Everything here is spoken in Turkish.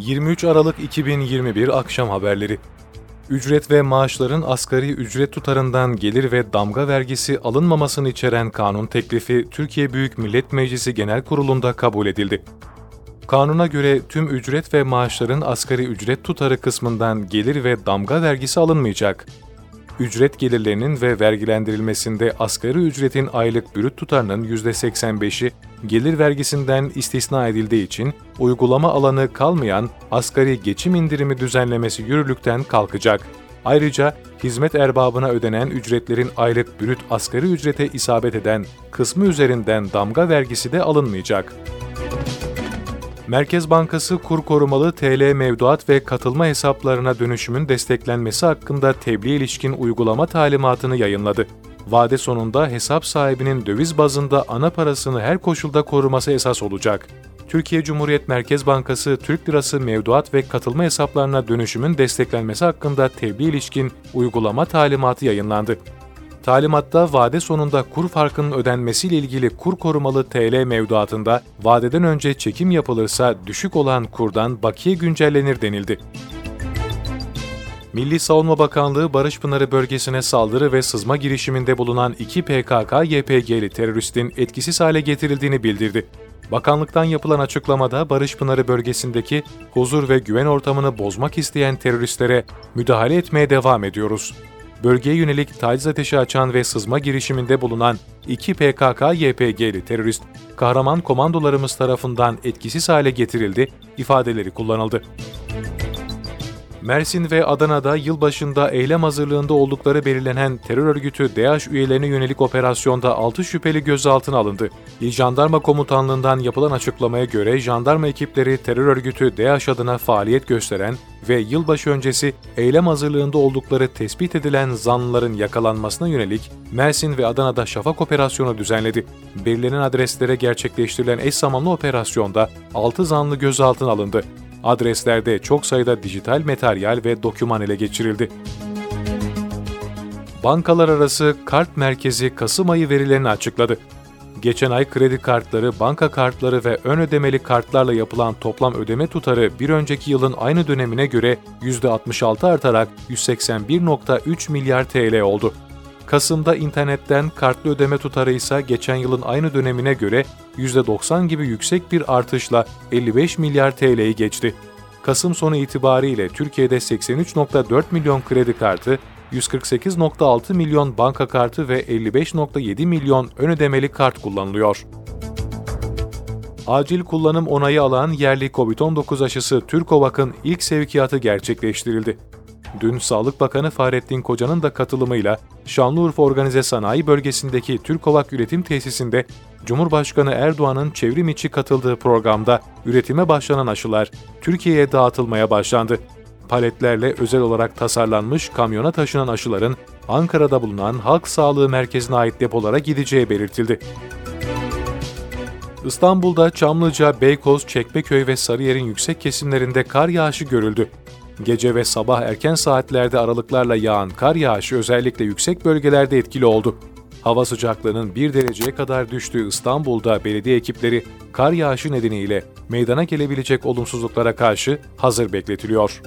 23 Aralık 2021 akşam haberleri. Ücret ve maaşların asgari ücret tutarından gelir ve damga vergisi alınmamasını içeren kanun teklifi Türkiye Büyük Millet Meclisi Genel Kurulu'nda kabul edildi. Kanuna göre tüm ücret ve maaşların asgari ücret tutarı kısmından gelir ve damga vergisi alınmayacak ücret gelirlerinin ve vergilendirilmesinde asgari ücretin aylık brüt tutarının %85'i gelir vergisinden istisna edildiği için uygulama alanı kalmayan asgari geçim indirimi düzenlemesi yürürlükten kalkacak. Ayrıca hizmet erbabına ödenen ücretlerin aylık brüt asgari ücrete isabet eden kısmı üzerinden damga vergisi de alınmayacak. Merkez Bankası kur korumalı TL mevduat ve katılma hesaplarına dönüşümün desteklenmesi hakkında tebliğ ilişkin uygulama talimatını yayınladı. Vade sonunda hesap sahibinin döviz bazında ana parasını her koşulda koruması esas olacak. Türkiye Cumhuriyet Merkez Bankası Türk Lirası mevduat ve katılma hesaplarına dönüşümün desteklenmesi hakkında tebliğ ilişkin uygulama talimatı yayınlandı. Talimatta vade sonunda kur farkının ödenmesiyle ilgili kur korumalı TL mevduatında vadeden önce çekim yapılırsa düşük olan kurdan bakiye güncellenir denildi. Milli Savunma Bakanlığı Barış Pınarı bölgesine saldırı ve sızma girişiminde bulunan iki PKK-YPG'li teröristin etkisiz hale getirildiğini bildirdi. Bakanlıktan yapılan açıklamada Barış Pınarı bölgesindeki huzur ve güven ortamını bozmak isteyen teröristlere müdahale etmeye devam ediyoruz bölgeye yönelik taciz ateşi açan ve sızma girişiminde bulunan iki PKK-YPG'li terörist, kahraman komandolarımız tarafından etkisiz hale getirildi ifadeleri kullanıldı. Mersin ve Adana'da yılbaşında eylem hazırlığında oldukları belirlenen terör örgütü DAEŞ üyelerine yönelik operasyonda 6 şüpheli gözaltına alındı. İl Jandarma Komutanlığı'ndan yapılan açıklamaya göre jandarma ekipleri terör örgütü DAEŞ adına faaliyet gösteren ve yılbaşı öncesi eylem hazırlığında oldukları tespit edilen zanlıların yakalanmasına yönelik Mersin ve Adana'da şafak operasyonu düzenledi. Belirlenen adreslere gerçekleştirilen eş zamanlı operasyonda 6 zanlı gözaltına alındı. Adreslerde çok sayıda dijital materyal ve doküman ele geçirildi. Bankalar arası kart merkezi Kasım ayı verilerini açıkladı. Geçen ay kredi kartları, banka kartları ve ön ödemeli kartlarla yapılan toplam ödeme tutarı bir önceki yılın aynı dönemine göre %66 artarak 181.3 milyar TL oldu. Kasım'da internetten kartlı ödeme tutarı ise geçen yılın aynı dönemine göre %90 gibi yüksek bir artışla 55 milyar TL'yi geçti. Kasım sonu itibariyle Türkiye'de 83.4 milyon kredi kartı, 148.6 milyon banka kartı ve 55.7 milyon ön ödemeli kart kullanılıyor. Acil kullanım onayı alan yerli COVID-19 aşısı Türkovak'ın ilk sevkiyatı gerçekleştirildi. Dün Sağlık Bakanı Fahrettin Koca'nın da katılımıyla Şanlıurfa Organize Sanayi Bölgesi'ndeki Türkovak Üretim Tesisi'nde Cumhurbaşkanı Erdoğan'ın çevrim içi katıldığı programda üretime başlanan aşılar Türkiye'ye dağıtılmaya başlandı. Paletlerle özel olarak tasarlanmış kamyona taşınan aşıların Ankara'da bulunan Halk Sağlığı Merkezi'ne ait depolara gideceği belirtildi. İstanbul'da Çamlıca, Beykoz, Çekmeköy ve Sarıyer'in yüksek kesimlerinde kar yağışı görüldü. Gece ve sabah erken saatlerde aralıklarla yağan kar yağışı özellikle yüksek bölgelerde etkili oldu. Hava sıcaklığının 1 dereceye kadar düştüğü İstanbul'da belediye ekipleri kar yağışı nedeniyle meydana gelebilecek olumsuzluklara karşı hazır bekletiliyor.